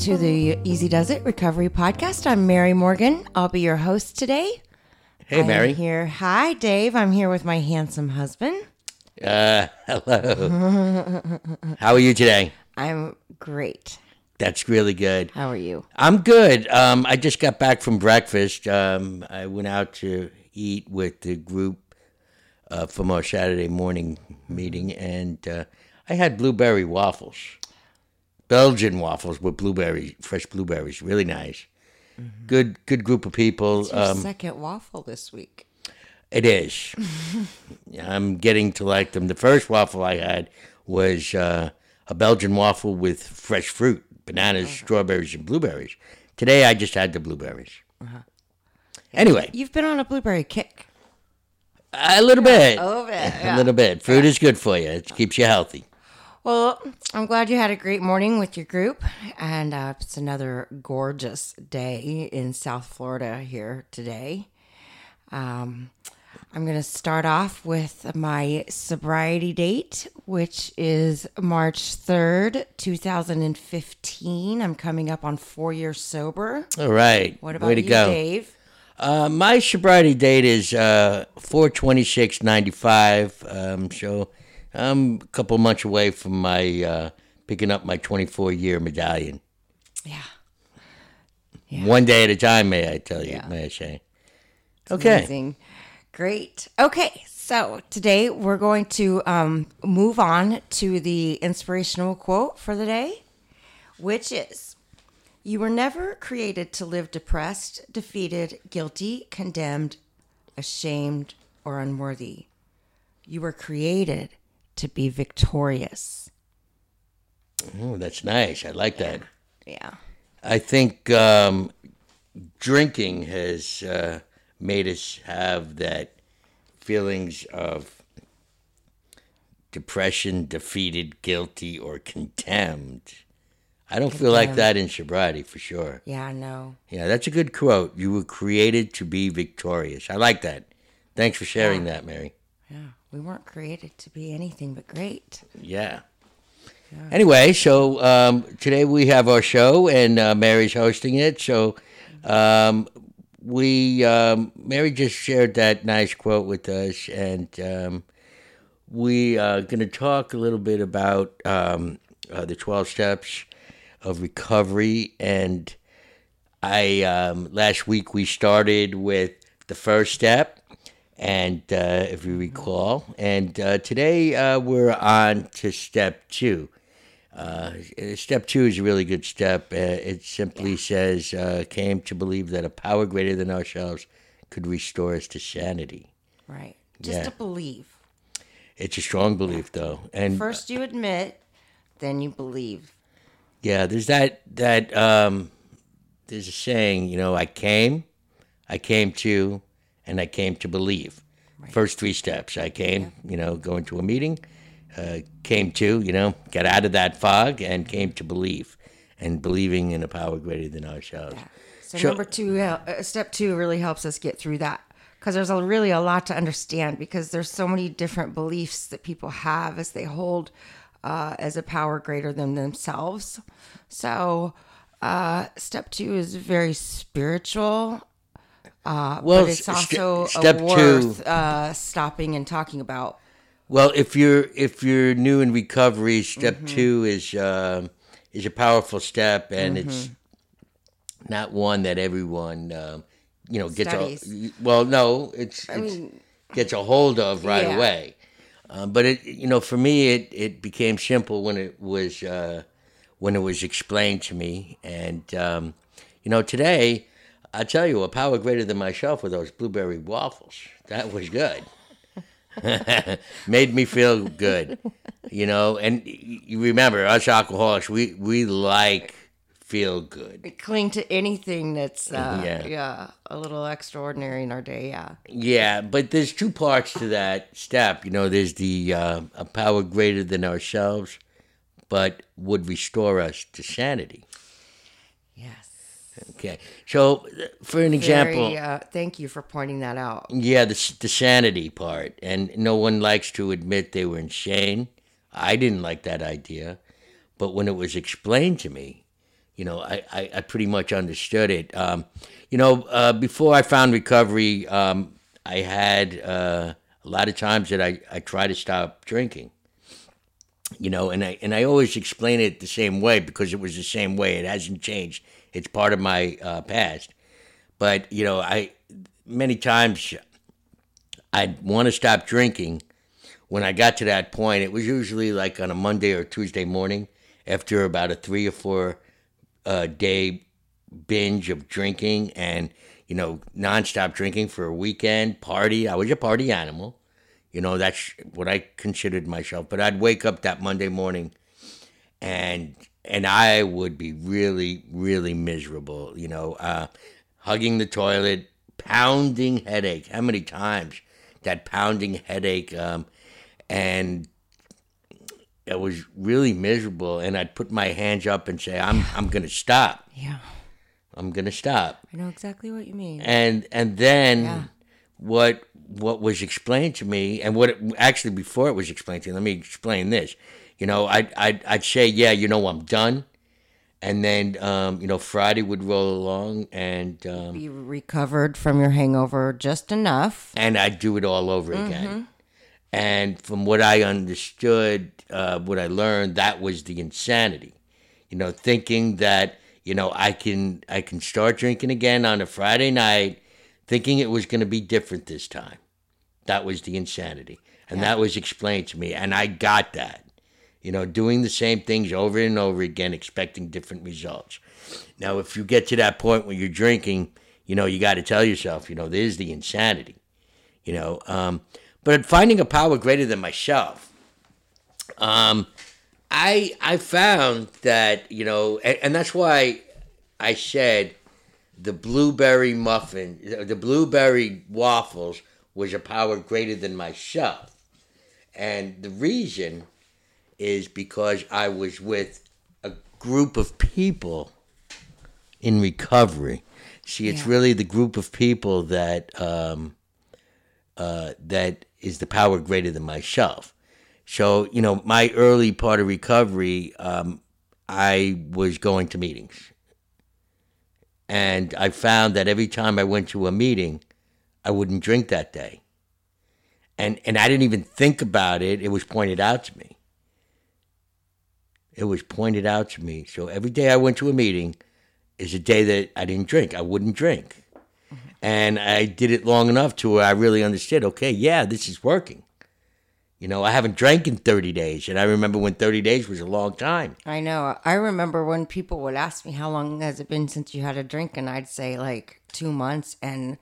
to the Easy Does It Recovery Podcast. I'm Mary Morgan. I'll be your host today. Hey, I'm Mary. here. Hi, Dave. I'm here with my handsome husband. Uh, hello. How are you today? I'm great. That's really good. How are you? I'm good. Um, I just got back from breakfast. Um, I went out to eat with the group uh, from our Saturday morning meeting, and uh, I had blueberry waffles, Belgian waffles with blueberries, fresh blueberries. Really nice. Good, good group of people. It's your Um, second waffle this week. It is. I'm getting to like them. The first waffle I had was uh, a Belgian waffle with fresh fruit, bananas, strawberries, and blueberries. Today I just had the blueberries. Anyway, You've been on a blueberry kick. a little bit. A little bit. A little bit. Fruit is good for you. It keeps you healthy. Well, I'm glad you had a great morning with your group, and uh, it's another gorgeous day in South Florida here today. Um, I'm going to start off with my sobriety date, which is March 3rd, 2015. I'm coming up on four years sober. All right. What about Way to you, go. Dave? Uh, my sobriety date is uh, 42695. Um, so I'm a couple months away from my uh, picking up my 24 year medallion. Yeah. One day at a time, may I tell you, Yeah. may I say. Okay. Amazing. Great. Okay. So today we're going to um, move on to the inspirational quote for the day, which is You were never created to live depressed, defeated, guilty, condemned, ashamed, or unworthy. You were created to be victorious. Oh, that's nice. I like that. Yeah. I think um, drinking has uh, made us have that feelings of depression, defeated, guilty, or condemned. I don't feel like that in sobriety for sure. Yeah, I know. Yeah, that's a good quote. You were created to be victorious. I like that. Thanks for sharing that, Mary. Yeah. We weren't created to be anything but great. Yeah. Anyway, so um, today we have our show, and uh, Mary's hosting it. So um, we um, Mary just shared that nice quote with us, and um, we are going to talk a little bit about um, uh, the twelve steps of recovery. And I um, last week we started with the first step, and uh, if you recall, and uh, today uh, we're on to step two. Uh, step two is a really good step. Uh, it simply says, uh, came to believe that a power greater than ourselves could restore us to sanity. Right. Just Yeah. to believe. It's a strong belief, though. And First you admit, then you believe. yeah, there's that, that, um, there's a saying, you know, I came, I came to, and I came to believe. First three steps. I came, you know, going to a meeting, uh, came to, you know, get out of that fog, and came to believe, and believing in a power greater than ourselves. So Sure. number two, uh, uh, step two really helps us get through that because there's a, really a lot to understand because there's so many different beliefs that people have as they hold uh, as a power greater than themselves. So uh, step two is very spiritual, uh, Well, but it's st- also two- worth uh, stopping and talking about. Well, if you're if you're new in recovery, step two is um, is a powerful step, and it's not one that everyone um, you know gets. A, well, no, it's, it's mean- gets a hold of right Yeah. away. Um, but it you know for me it it became simple when it was uh, when it was explained to me, and um, you know today I tell you a power greater than myself were those blueberry waffles. That was good. made me feel good, you know. And you remember, us alcoholics, we we like feel good. We Cling to anything that's uh, Yeah. yeah. a little extraordinary in our day. Yeah. Yeah, but there's two parts to that step. You know, there's the uh, a power greater than ourselves, but would restore us to sanity. Okay, so uh, for an example, Mary, uh, thank you for pointing that out. Yeah, the, the sanity part. And no one likes to admit they were insane. I didn't like that idea. But when it was explained to me, you know, I, I, I pretty much understood it. Um, you know, uh, before I found recovery, um, I had uh, a lot of times that I, I try to stop drinking. You know, and I and I always explain it the same way because it was the same way. It hasn't changed. It's part of my uh, past. But you know, I many times I'd want to stop drinking. When I got to that point, it was usually like on a Monday or Tuesday morning after about a three or four uh, day binge of drinking and you know nonstop drinking for a weekend party. I was a party animal, you know that's what I considered myself. But I'd wake up that Monday morning, and and I would be really really miserable. You know, uh, hugging the toilet, pounding headache. How many times that pounding headache? Um, and it was really miserable. And I'd put my hands up and say, "I'm I'm gonna stop. Yeah. I'm gonna stop." I know exactly what you mean. and and then Yeah. what what was explained to me and what it, actually before it was explained to me let me explain this you know i'd i'd, I'd say yeah you know i'm done. And then um, you know friday would roll along and um, you recovered from your hangover just enough. and i'd do it all over again. And from what i understood uh, what i learned that was the insanity. You know thinking that you know i can i can start drinking again on a friday night thinking it was going to be different this time. That was the insanity. And that was explained to me. And i got that you know doing the same things over and over again expecting different results. Now if you get to that point where you're drinking you know you got to tell yourself you know there's the insanity you know um, but finding a power greater than myself um, i i found that you know and, and that's why i said the blueberry muffin the blueberry waffles was a power greater than myself. And the reason is because i was with a group of people in recovery see it's Yeah. really the group of people that um, uh, that is the power greater than myself. So, you know, my early part of recovery, um, I was going to meetings. And I found that every time I went to a meeting, I wouldn't drink that day. And, and I didn't even think about it. It was pointed out to me. It was pointed out to me. So every day I went to a meeting is a day that I didn't drink. I wouldn't drink. And I did it long enough to where I really understood, okay, yeah, this is working. You know, I haven't drank in 30 days. And I remember when 30 days was a long time. I know. I remember when people would ask me, How long has it been since you had a drink? And I'd say, like, two months. And,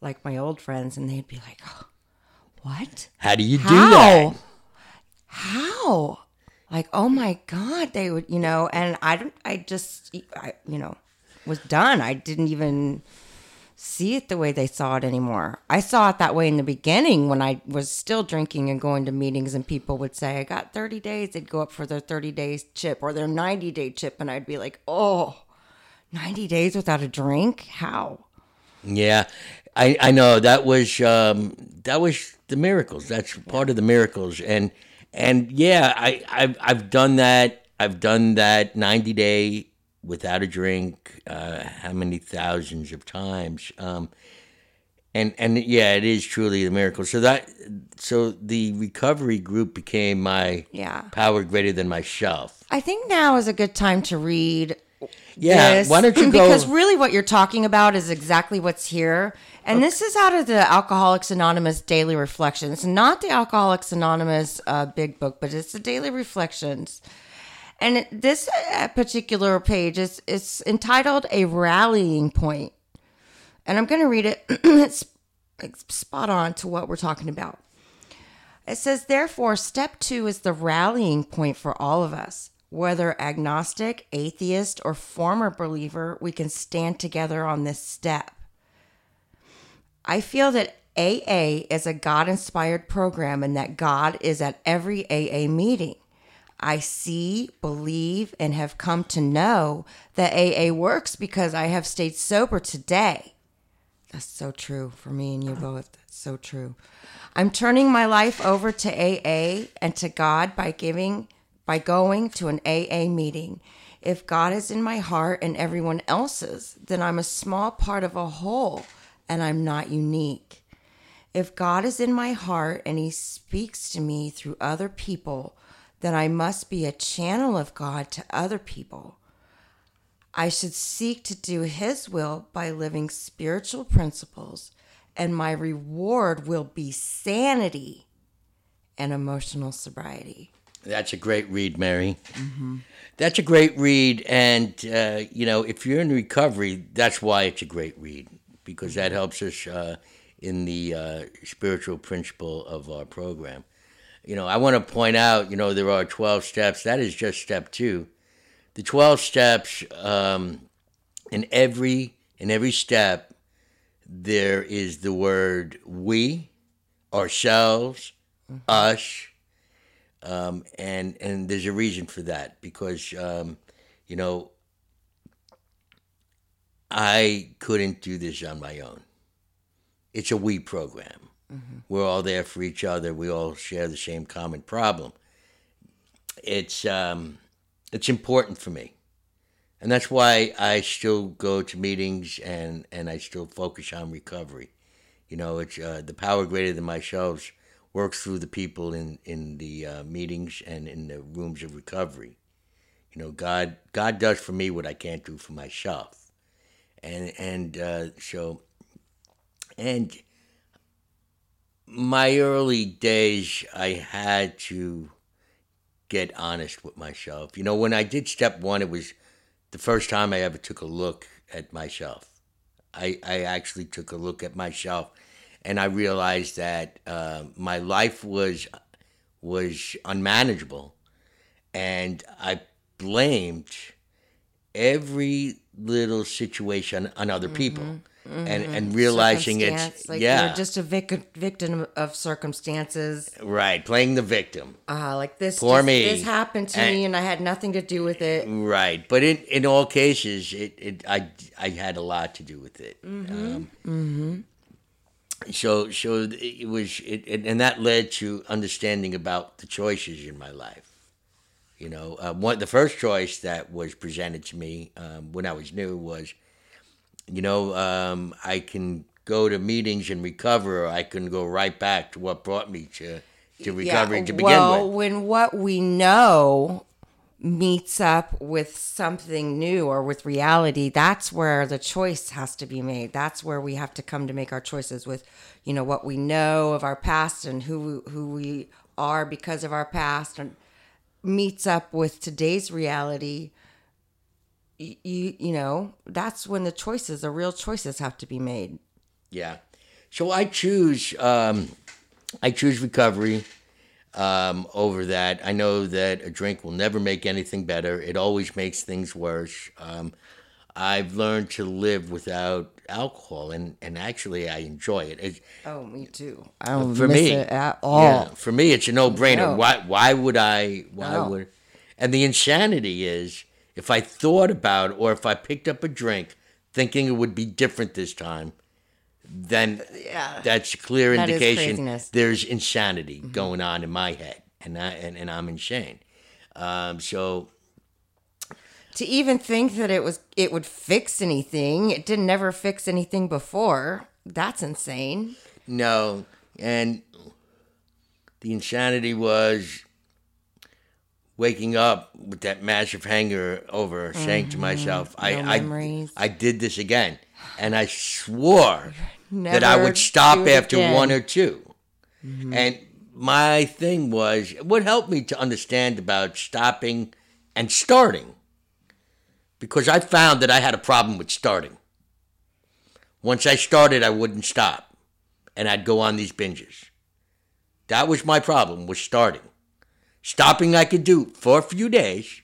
like, my old friends, and they'd be like, oh, What? How do you do that? How? Like, oh my God, they would, you know, and I don't, I just, I, you know, was done. I didn't even see it the way they saw it anymore. I saw it that way in the beginning when I was still drinking and going to meetings, and people would say, I got 30 days. They'd go up for their 30 days chip or their 90 day chip, and I'd be like, oh, 90 days without a drink? How? Yeah, I, I know that was um, that was the miracles. That's part of the miracles, and and yeah, I I've, I've done that. I've done that ninety day without a drink. Uh, how many thousands of times? Um, and and yeah, it is truly a miracle. So that so the recovery group became my Yeah. power greater than myself. I think now is a good time to read Yeah, this, why don't you go? Because really, what you're talking about is exactly what's here. And this is out of the Alcoholics Anonymous Daily Reflections, not the Alcoholics Anonymous uh, Big Book, but it's the Daily Reflections. And it, this uh, particular page is it's entitled "A Rallying Point," and I'm going to read it. it's, it's spot on to what we're talking about. It says, therefore, step two is the rallying point for all of us. Whether agnostic, atheist, or former believer, we can stand together on this step. I feel that AA is a God inspired program and that God is at every AA meeting. I see, believe, and have come to know that AA works because I have stayed sober today. That's so true for me and you both. That's so true. I'm turning my life over to AA and to God by giving by going to an AA meeting. If God is in my heart and everyone else's, then I'm a small part of a whole and I'm not unique. If God is in my heart and He speaks to me through other people, then I must be a channel of God to other people. I should seek to do His will by living spiritual principles, and my reward will be sanity and emotional sobriety. That's a great read, Mary. That's a great read, and uh, you know, if you're in recovery, that's why it's a great read because that helps us uh, in the uh, spiritual principle of our program. You know, I want to point out, you know, there are 12 steps. That is just step two. The 12 steps, um, in every in every step, there is the word we, ourselves, us, um, and and there's a reason for that because um, you know I couldn't do this on my own. It's a we program. We're all there for each other. We all share the same common problem. It's um, it's important for me, and that's why I still go to meetings and and I still focus on recovery. You know, it's uh, the power greater than myself works through the people in in the uh, meetings and in the rooms of recovery. You know, God God does for me what I can't do for myself, and and uh, so and my early days, I had to get honest with myself. You know, when I did step one, it was the first time I ever took a look at myself. I, I actually took a look at myself and I realized that uh, my life was was unmanageable, and I blamed every little situation on other people, and and realizing it's like yeah. you're just a vic- victim of circumstances. right playing the victim. Uh, like this, Poor just- me. this happened to And- me, and I had nothing to do with it. right but in in all cases it, it I I had a lot to do with it. Um, so so it was it, it and that led to understanding about the choices in my life you know uh, one the first choice that was presented to me um, when I was new was you know um, I can go to meetings and recover or I can go right back to what brought me to to recovery to begin with. well, with when what we know meets up with something new or with reality, that's where the choice has to be made. That's where we have to come to make our choices with, you know, what we know of our past and who who we are because of our past and meets up with today's reality. You, you know, that's when the choices, the real choices have to be made. Yeah. So I choose um, I choose recovery um, over that. I know that a drink will never make anything better. It always makes things worse. Um, I've learned to live without alcohol, and, and actually I enjoy it. it Oh, me too. I don't for miss me, it at all. yeah, for me, it's a no brainer. No. Why why would I? Why No. would? And the insanity is if I thought about or if I picked up a drink thinking it would be different this time, then Yeah. that's a clear That indication there's insanity going on in my head, and I and, and I'm insane. Um, so to even think that it was it would fix anything it didn't never fix anything before that's insane no, and the insanity was waking up with that massive hangover, saying to myself, I, Mm-hmm. No I, memories. I did this again. And I swore that I would stop after again. Mm-hmm. one or 2 And my thing was, what helped me to understand about stopping and starting, because I found that I had a problem with starting. Once I started, I wouldn't stop, and I'd go on these binges. That was my problem, was starting. Stopping I could do for a few days,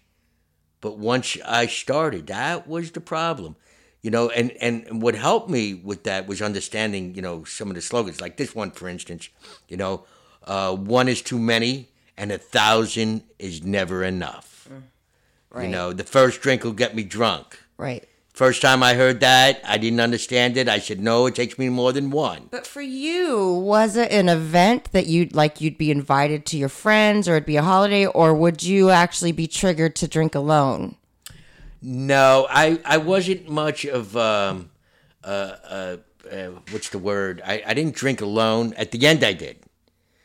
but once I started, that was the problem. You know, and, and what helped me with that was understanding, you know, some of the slogans, like this one, for instance, you know, uh, one is too many and a thousand is never enough. right You know, the first drink will get me drunk. right First time I heard that, I didn't understand it. I said, no, it takes me more than one. but for you was it an event that you'd like you'd be invited to your friends or it'd be a holiday or would you actually be triggered to drink alone No, I, I wasn't much of um, uh, uh, uh, what's the word? I, I didn't drink alone. At the end, I did.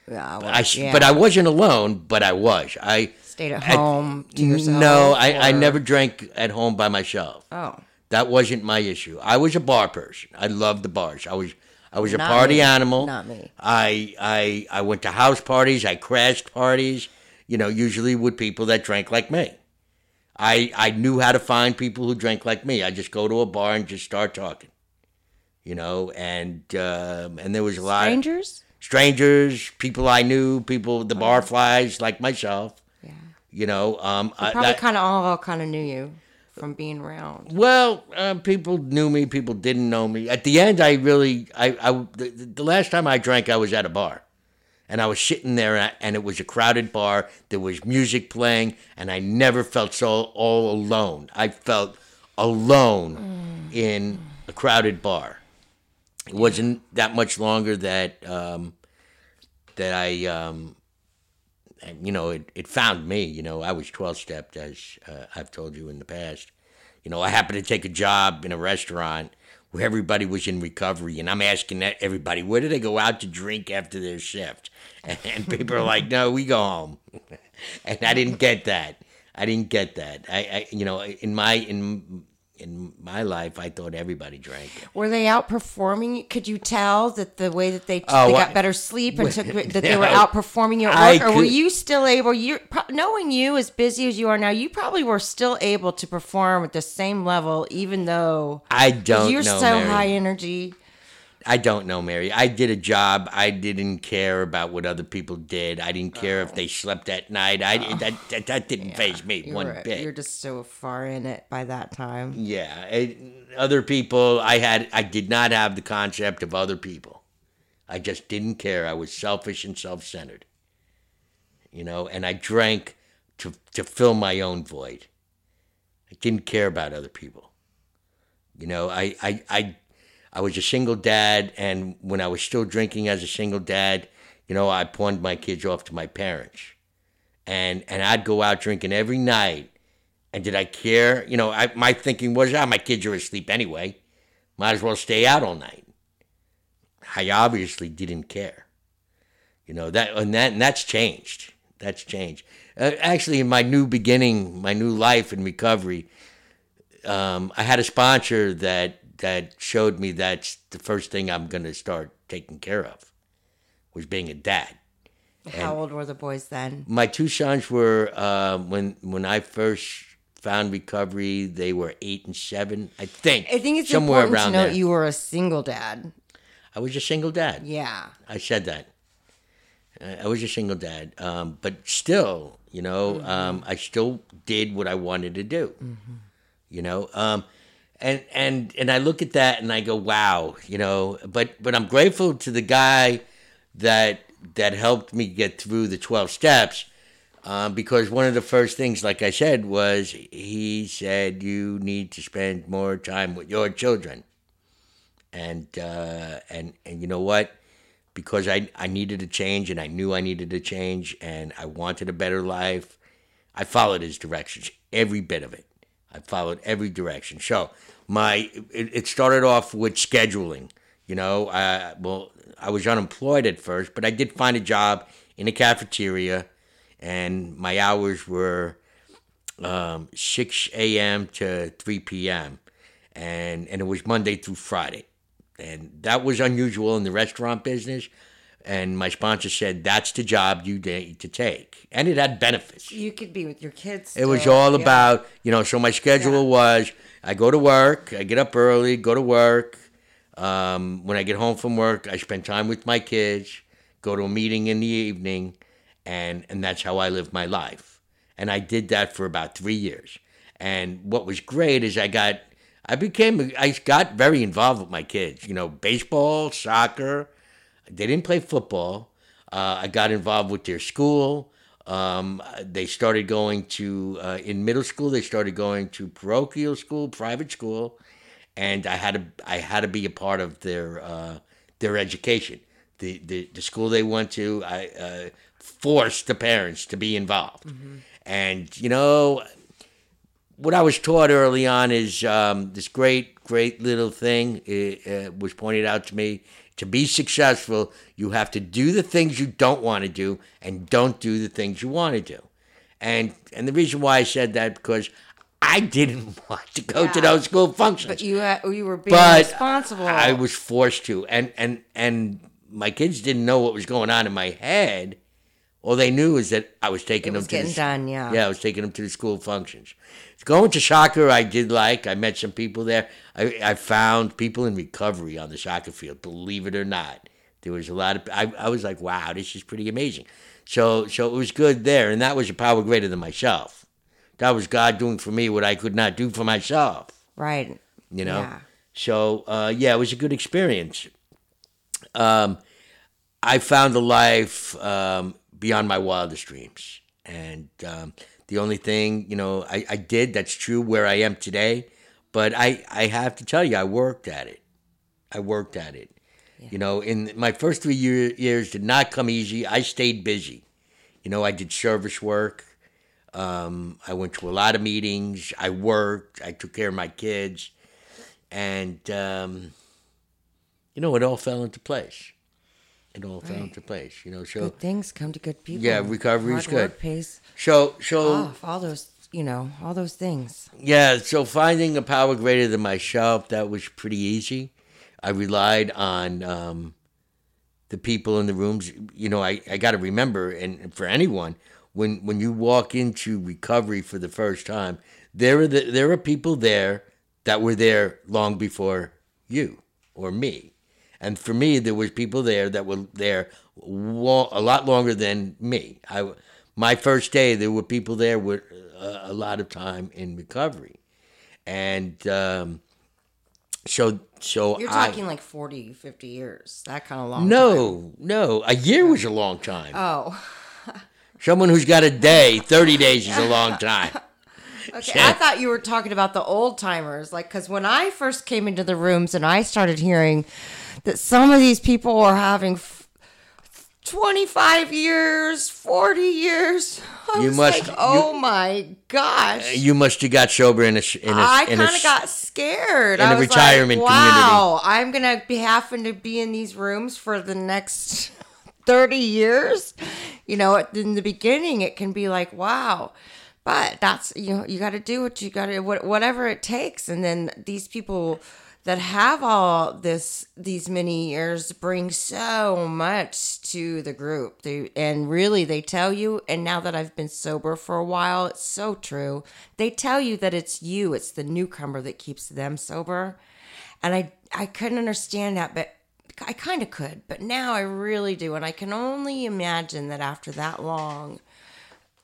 Yeah, well, I yeah. but I wasn't alone. But I was. I stayed at home to yourself. no, I, I never drank at home by myself. Oh, That wasn't my issue. I was a bar person. I loved the bars. I was I was a Not party me. animal. Not me. I I I went to house parties. I crashed parties. You know, usually with people that drank like me. I I knew how to find people who drank like me. I just go to a bar and just start talking. You know, and um, and there was a lot strangers. strangers, people I knew, people the barflies like myself. Yeah, You know, um, I- probably kind of all kind of knew you from being around. Well, uh, people knew me. People didn't know me. At the end, I really, I, I the, the last time I drank, I was at a bar, and I was sitting there, and it was a crowded bar. There was music playing, and I never felt so all alone. I felt alone in a crowded bar. It wasn't that much longer that um, that I. Um, you know, it, it found me. You know, I was 12 stepped, as uh, I've told you in the past. You know, I happened to take a job in a restaurant where everybody was in recovery, and I'm asking everybody, where do they go out to drink after their shift? And, people are like, no, we go home. and I didn't get that. I didn't get that. I, I, you know, in my in in my life, I thought everybody drank. Were they outperforming you? Could you tell that the way that they Oh, they I- got better sleep and took that they were outperforming you I at work, or were you still able? You knowing you as busy as you are now, you probably were still able to perform at the same level, even though I don't you're know. so Mary. high energy. I don't know, Mary. I did a job. I didn't care about what other people did. I didn't care if oh. they slept at night. I oh. that, that, that didn't faze me You one were, bit. You're just so far in it by that time. Yeah, it, other people. I had. I did not have the concept of other people. I just didn't care. I was selfish and self-centered. You know, and I drank to to fill my own void. I didn't care about other people. You know, I I I, I was a single dad, and when I was still drinking as a single dad, you know, I pawned my kids off to my parents, and and I'd go out drinking every night. And did I care? You know, I, my thinking was, ah, my kids are asleep anyway. Might as well stay out all night. I obviously didn't care. You know that, and that, and that's changed. That's changed. Uh, actually, in my new beginning, my new life in recovery, um, I had a sponsor that that showed me that's the first thing I'm going to start taking care of, was being a dad How old were the boys then? my two sons were uh, when when I first found recovery. They were eight and seven, I think. I think it's somewhere important to around know there. you were a single dad. I was a single dad. Yeah. I said that. I was a single dad, um, but still, you know, Mm-hmm. um, I still did what I wanted to do. You know, um, and and and I look at that and I go, wow, you know. But but I'm grateful to the guy that that helped me get through the twelve steps. Um, because one of the first things, like I said, was he said you need to spend more time with your children, and uh, and and you know what? because I, I needed a change and I knew I needed a change and I wanted a better life. I followed his directions, every bit of it. I followed every direction. So my it, it started off with scheduling. You know, I, well, I was unemployed at first, but I did find a job in a cafeteria, and my hours were um, 6 a.m. to 3 p.m. and and it was Monday through Friday and that was unusual in the restaurant business. And my sponsor said that's the job you need to take, and it had benefits. You could be with your kids. It was all yeah. about you know. So my schedule was I go to work, I get up early, go to work. Um, when I get home from work, I spend time with my kids, go to a meeting in the evening, and and that's how I live my life. And I did that for about three years. And what was great is I got I became I got very involved with my kids. You know, baseball, soccer. They didn't play football. Uh, I got involved with their school. Um, they started going to uh, in middle school. They started going to parochial school, private school, and I had to I had to be a part of their uh, their education. The, the the school they went to, I uh, forced the parents to be involved, and you know what I was taught early on is um, this great, great little thing it, uh, was pointed out to me. To be successful, you have to do the things you don't want to do and don't do the things you want to do. And and the reason why I said that because I didn't want to go to those school functions But you uh, you were being but responsible. I was forced to, and and and my kids didn't know what was going on in my head. All they knew is that I was taking It was them to getting the, done, yeah. yeah, I was taking them to the school functions. Going to soccer, I did like. I met some people there. I, I found people in recovery on the soccer field. Believe it or not, there was a lot of. I, I was like, wow, this is pretty amazing. So so it was good there, and that was a power greater than myself. That was God doing for me what I could not do for myself right. you know. Yeah. So uh, yeah, it was a good experience. Um, I found a life um, beyond my wildest dreams, and um, the only thing you know I, I did that's true where I am today. But I I have to tell you, I worked at it. I worked at it. You know, in my first three year, years did not come easy. I stayed busy. You know, I did service work. Um, I went to a lot of meetings. I worked. I took care of my kids, and um, you know, it all fell into place. It all Right. into place. You know, so Good things come to good people. Yeah, recovery is Hard good. Pays so so off. All those, you know, all those things. Yeah, so finding a power greater than myself, that was pretty easy. I relied on um, the people in the rooms. You know, I, I got to remember, and for anyone, when when you walk into recovery for the first time, there are the, there are people there that were there long before you or me, and for me, there was people there that were there wa- a lot longer than me. I my first day, there were people there with a, a lot of time in recovery, and um, so so You're I talking like 40, 50 years. That kind of long. time. no no a year was a long time. Oh, Someone who's got a day, thirty days is a long time. okay. I thought you were talking about the old timers. Like, because when I first came into the rooms and I started hearing that some of these people are having f- 25 years, 40 years, I You must- like, oh my gosh. You must have got sober in a in a I in kind of got scared. in I a retirement like, wow, I'm going to be having to be in these rooms for the next 30 years. You know, in the beginning, it can be like, wow. But that's, you know, you got to do what you got to, whatever it takes. And then these people that have all this, these many years bring so much to the group. They, and really, they tell you, and now that I've been sober for a while, it's so true. They tell you that it's you, it's the newcomer that keeps them sober. And I, I couldn't understand that, but I kind of could, but now I really do. And I can only imagine that after that long,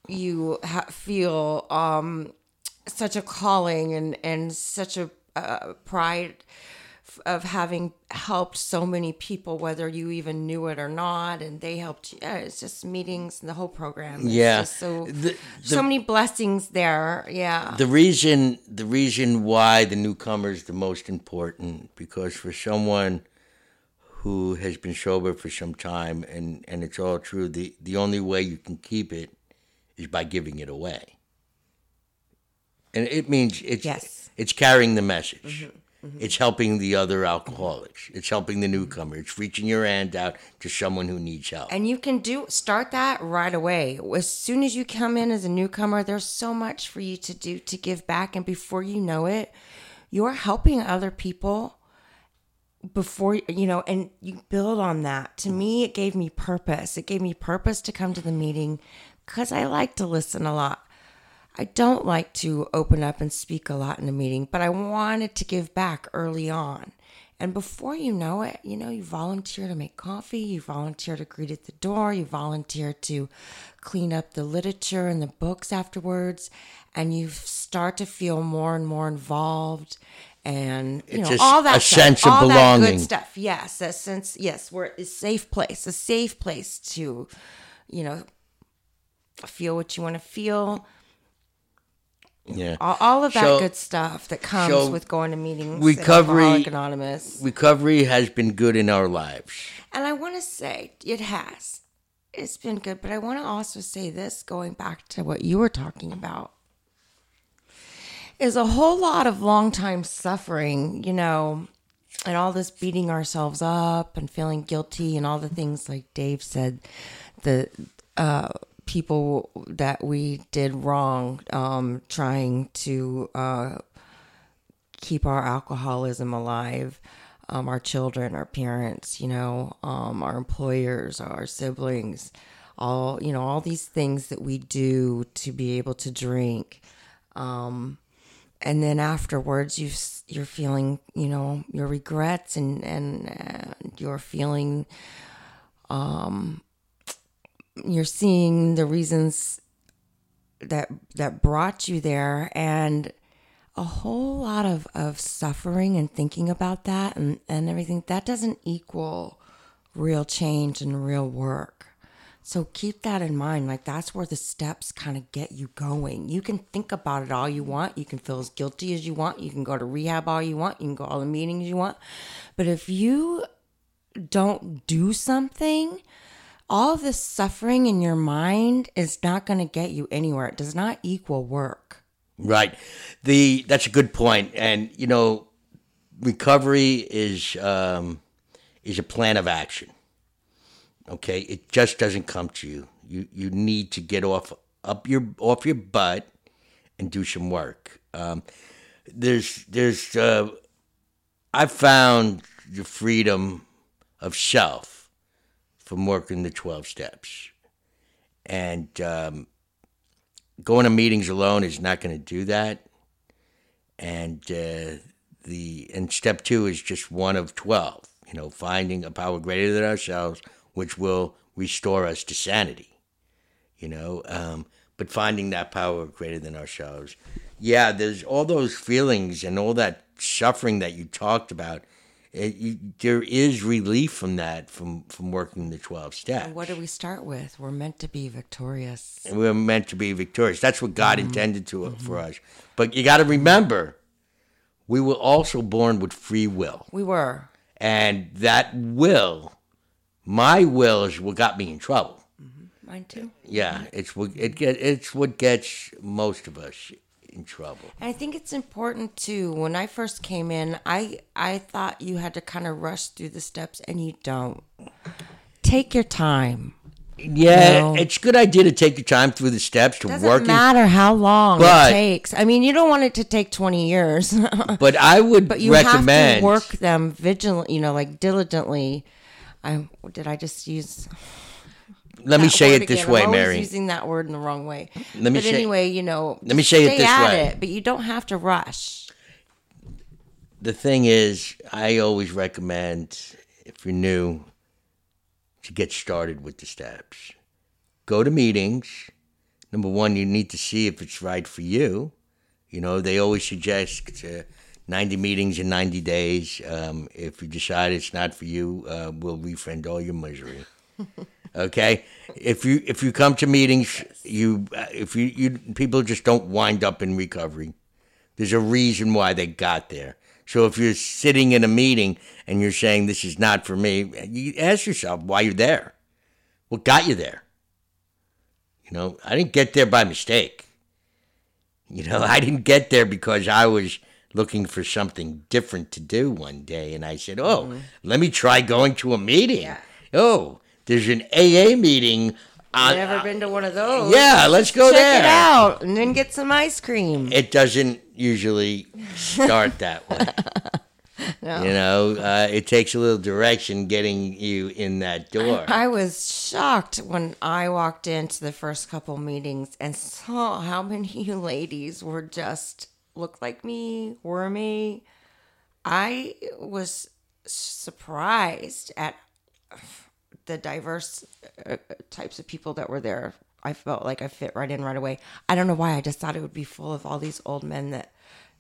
you ha- feel um, such a calling and, and such a uh, pride of having helped so many people, whether you even knew it or not. And they helped you. Yeah, it's just meetings and the whole program. It's Yeah. just so, The- so many blessings there. Yeah. the reason the reason why the newcomer is the most important because for someone who has been sober for some time and and it's all true the the only way you can keep it is by giving it away and it means it's Yes. It's carrying the message mm-hmm. Mm-hmm. it's helping the other alcoholics it's helping the newcomer it's reaching your hand out to someone who needs help And you can do start that right away. As soon as you come in as a newcomer, there's so much for you to do to give back and before you know it, you're helping other people before you know and you build on that. To me, it gave me purpose. It gave me purpose to come to the meeting cuz I like to listen a lot. I don't like to open up and speak a lot in a meeting, but I wanted to give back early on. And before you know it, you know, you volunteer to make coffee, you volunteer to greet at the door, you volunteer to clean up the literature and the books afterwards, and you start to feel more and more involved and you It's know a all that a stuff, sense of all that belonging. good stuff. Yes, a sense. Yes, we're a safe place, a safe place to, you know, feel what you want to feel yeah. All, all of that So- good stuff that comes so with going to meetings recovery- anonymous. recovery has been good in our lives. And i want to say it has. It's been good but i want to also say this going back to what you were talking about is a whole lot of long time suffering, you know, and all this beating ourselves up and feeling guilty and all the things like Dave said, the uh, people that we did wrong, um, trying to uh, keep our alcoholism alive. Um, our children, our parents, you know, um, our employers, our siblings, all you know, all these things that we do to be able to drink. Um, and then afterwards you you're feeling you know your regrets and and, you're feeling um you're seeing the reasons that that brought you there and a whole lot of of suffering and thinking about that and and everything that doesn't equal real change and real work so keep that in mind. Like that's where the steps kind of get you going. You can think about it all you want. You can feel as guilty as you want. You can go to rehab all you want. You can go all the meetings you want. But if you don't do something, all this suffering in your mind is not going to get you anywhere. It does not equal work. Right. The that's a good point. And you know, recovery is um, is a plan of action. Okay, it just doesn't come to you. You you need to get off up your off your butt and do some work. Um, there's there's uh, I found the freedom of self from working the twelve steps, and um, going to meetings alone is not going to do that. And uh, the and step two is just one of twelve. You know, finding a power greater than ourselves which will restore us to sanity, you know. Um, but finding that power greater than ourselves. Yeah, there's all those feelings and all that suffering that you talked about. It, you, there is relief from that from from working the 12 steps. And what do we start with? We're meant to be victorious. And we're meant to be victorious. That's what God mm-hmm. intended to mm-hmm. for us. But you got to remember, we were also born with free will. We were. And that will my will is what got me in trouble. Mm-hmm. Mine too. Yeah, it's what it get. It's what gets most of us in trouble. And I think it's important too. When I first came in, I I thought you had to kind of rush through the steps, and you don't. Take your time. Yeah, it's a good idea to take your time through the steps to Doesn't work. Doesn't matter how long but, it takes. I mean, you don't want it to take twenty years. but I would but you recommend have to work them vigilantly. You know, like diligently I did I just use let me say it this again. way, I'm Mary. Using that word in the wrong way. Let me but say, anyway, you know. Let me say it this way. It, but you don't have to rush. The thing is, I always recommend if you're new to get started with the steps. Go to meetings. Number one, you need to see if it's right for you. You know, they always suggest. Uh, 90 meetings in 90 days. Um, if you decide it's not for you, uh, we'll refund all your misery. okay, if you if you come to meetings, you uh, if you, you people just don't wind up in recovery. There's a reason why they got there. So if you're sitting in a meeting and you're saying this is not for me, you ask yourself why you're there. What got you there? You know, I didn't get there by mistake. You know, I didn't get there because I was looking for something different to do one day, and I said, "Oh, mm-hmm. let me try going to a meeting." Yeah. Oh, there's an AA meeting. On, I've Never been to one of those. Yeah, let's go Check there. Check it out, and then get some ice cream. It doesn't usually start that way. no. You know, uh, it takes a little direction getting you in that door. I, I, was shocked when I walked into the first couple meetings and saw how many ladies were just looked like me, were me. I was surprised at the diverse uh, types of people that were there. I felt like I fit right in right away. I don't know why. I just thought it would be full of all these old men that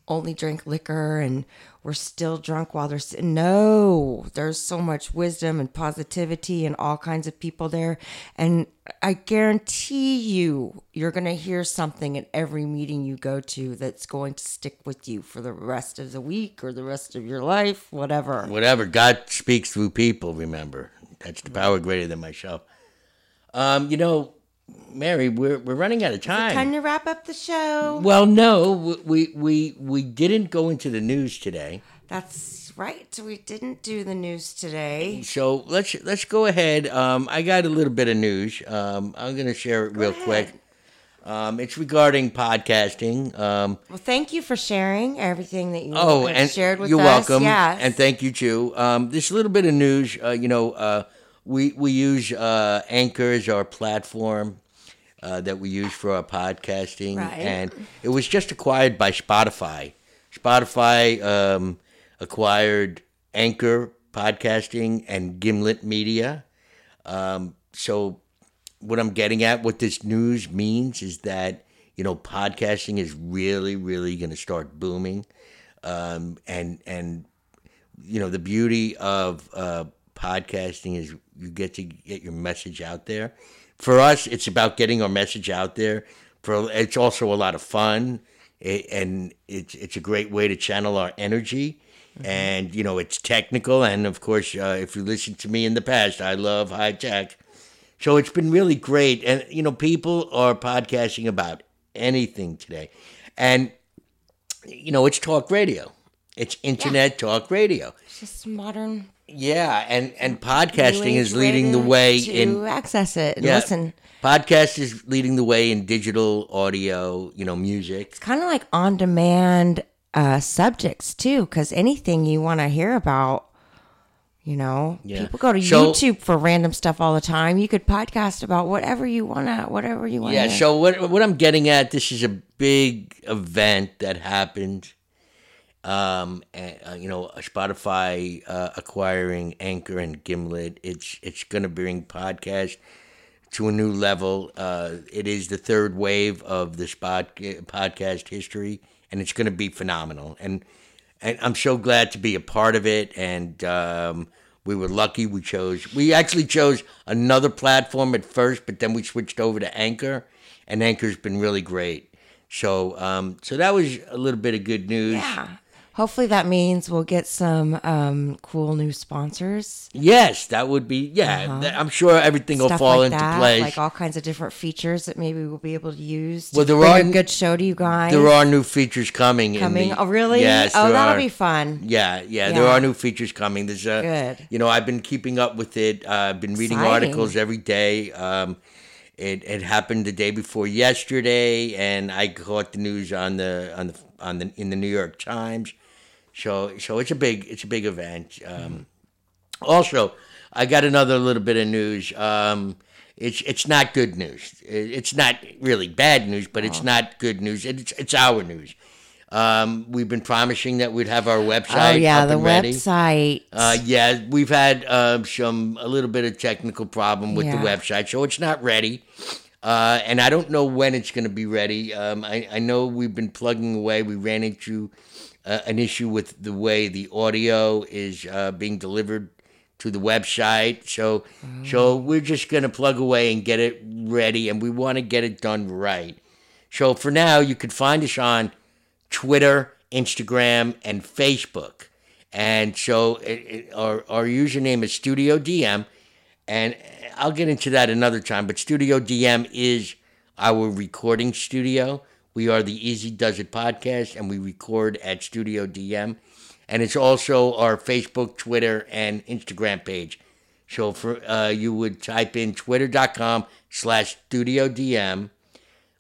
only drink liquor and we're still drunk while they're sitting. No, there's so much wisdom and positivity and all kinds of people there. And I guarantee you, you're going to hear something at every meeting you go to that's going to stick with you for the rest of the week or the rest of your life, whatever. Whatever. God speaks through people, remember. That's the power greater than myself. Um, you know, Mary, we're we're running out of time. Time to wrap up the show. Well, no, we we we didn't go into the news today. That's right. We didn't do the news today. So let's let's go ahead. Um, I got a little bit of news. Um, I'm going to share it real ahead. quick. Um, it's regarding podcasting. Um, Well, thank you for sharing everything that you oh, and shared with you're us. welcome. Yes. And thank you too. Um, this little bit of news. Uh, you know, uh, we we use uh, Anchor as our platform. Uh, that we use for our podcasting, Right. and it was just acquired by Spotify. Spotify um, acquired Anchor Podcasting and Gimlet Media. Um, so, what I'm getting at, what this news means, is that you know podcasting is really, really going to start booming, um, and and you know the beauty of uh, podcasting is you get to get your message out there. For us, it's about getting our message out there. For it's also a lot of fun, it, and it's it's a great way to channel our energy. And you know it's technical, and of course, uh, if you listen to me in the past, I love high tech. So it's been really great, and you know people are podcasting about anything today, and you know it's talk radio, it's internet talk radio. It's just modern. Yeah, and and podcasting is leading the way to in access it and yeah, listen. Podcast is leading the way in digital audio, you know, music. It's kind of like on demand uh, subjects too, because anything you want to hear about, you know, Yeah. people go to So- YouTube for random stuff all the time. You could podcast about whatever you want to, whatever you want. Yeah. So what what I'm getting at, this is a big event that happened. Um, and, uh, you know, Spotify uh, acquiring Anchor and Gimlet. It's it's going to bring podcast to a new level. Uh, it is the third wave of the spot podcast history, and it's going to be phenomenal. And and I'm so glad to be a part of it. And um, we were lucky. We chose. We actually chose another platform at first, but then we switched over to Anchor, and Anchor's been really great. So um, so that was a little bit of good news. Yeah. Hopefully that means we'll get some um, cool new sponsors. Yes, that would be. Yeah, th- I'm sure everything will Uh-huh. Fall like into that, place. like all kinds of different features that maybe we'll be able to use. To Well, there bring are- a good show to you guys. there are new features coming. in coming. the- oh, really? Yes. oh, that'll are. be fun. Yeah, yeah, there are new features coming. There's a, Good. You know, I've been keeping up with it. Uh, I've been reading Exciting. articles every day. Um, it it happened the day before yesterday, and I caught the news on the on the on the in the New York Times. So so it's a big it's a big event. Um, also, I got another little bit of news. Um, it's it's not good news. It's not really bad news, but Oh. it's not good news. It's it's our news. Um, we've been promising that we'd have our website. Oh yeah, the website. Uh, yeah, we've had uh, some a little bit of technical problem with the website, so it's not ready. Uh, and I don't know when it's going to be ready. Um, I, I know we've been plugging away. We ran into uh, an issue with the way the audio is uh, being delivered to the website. So, so we're just going to plug away and get it ready, and we want to get it done right. So for now, you can find us on Twitter, Instagram, and Facebook. And so it, it, our, our username is Studio DM. And I'll get into that another time. But Studio DM is our recording studio. We are the Easy Does It podcast, and we record at Studio DM. And it's also our Facebook, Twitter, and Instagram page. So for uh, you would type in twitter.com slash studio DM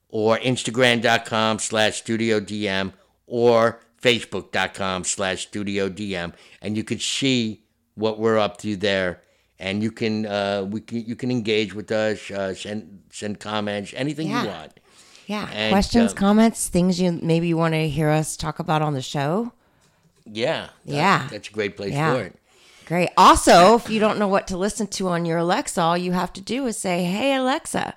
or instagram.com slash studio DM or facebook.com slash studio DM. And you could see what we're up to there. And you can uh, we can you can engage with us, uh, send send comments, anything Yeah. you want. Yeah. and, Questions, um, comments, things you maybe you want to hear us talk about on the show. Yeah, that- Yeah. that's a great place Yeah. for it. Great. Also, if you don't know what to listen to on your Alexa, all you have to do is say, "Hey Alexa,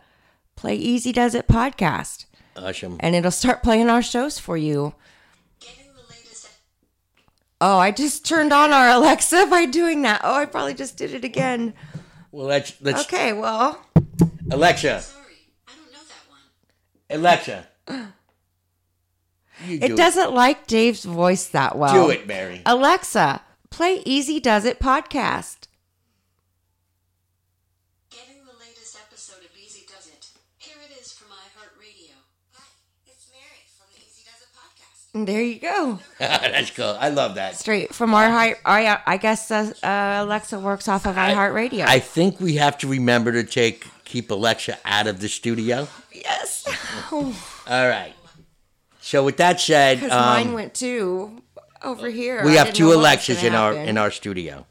play Easy Does It podcast," Awesome. and it'll start playing our shows for you. Getting the latest. Oh, I just turned on our Alexa by doing that. Oh, I probably just did it again. Well, let's let's Okay, well, Alexa, Alexa. it do doesn't it. like Dave's voice that well. Do it, Mary. Alexa, play Easy Does It podcast. Getting the latest episode of Easy Does It. Here it is from iHeartRadio. Hi, it's Mary from the Easy Does It podcast. And there you go. That's cool. I love that. Straight from our heart. I, I guess uh, uh, Alexa works off of iHeartRadio. I think we have to remember to take keep Alexa out of the studio. Yes. All right. So with that said, Because um, mine went too over here. we I have two know what was Alexas in our in our studio.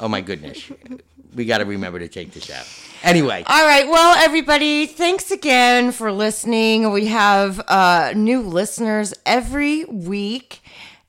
Oh my goodness. we got to remember to take this out. Anyway, All right. Well, everybody, thanks again for listening. We have uh, new listeners every week.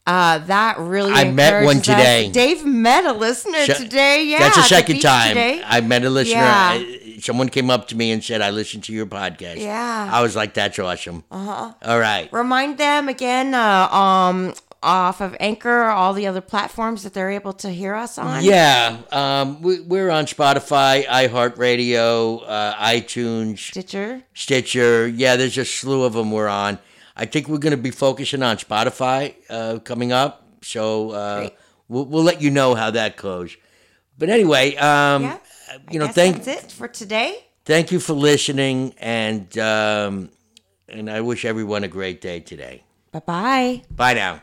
Uh, that really I met one encourages us. today. Dave met a listener Sh- today. Yeah, that's the at the second time today. I met a listener. Yeah. I- someone came up to me and said, "I listened to your podcast." Yeah. I was like, "That's awesome." Uh huh. All right. Remind them again uh, um, off of Anchor, all the other platforms that they're able to hear us on. Yeah, um, we, we're on Spotify, iHeartRadio, uh, iTunes, Stitcher. Stitcher. Yeah, there's a slew of them we're on. I think we're going to be focusing on Spotify uh, coming up, so uh, we'll, we'll let you know how that goes. But anyway, um, Yeah. You know, thank that's it for today. thank you for listening, and um, and I wish everyone a great day today. Bye bye. Bye now.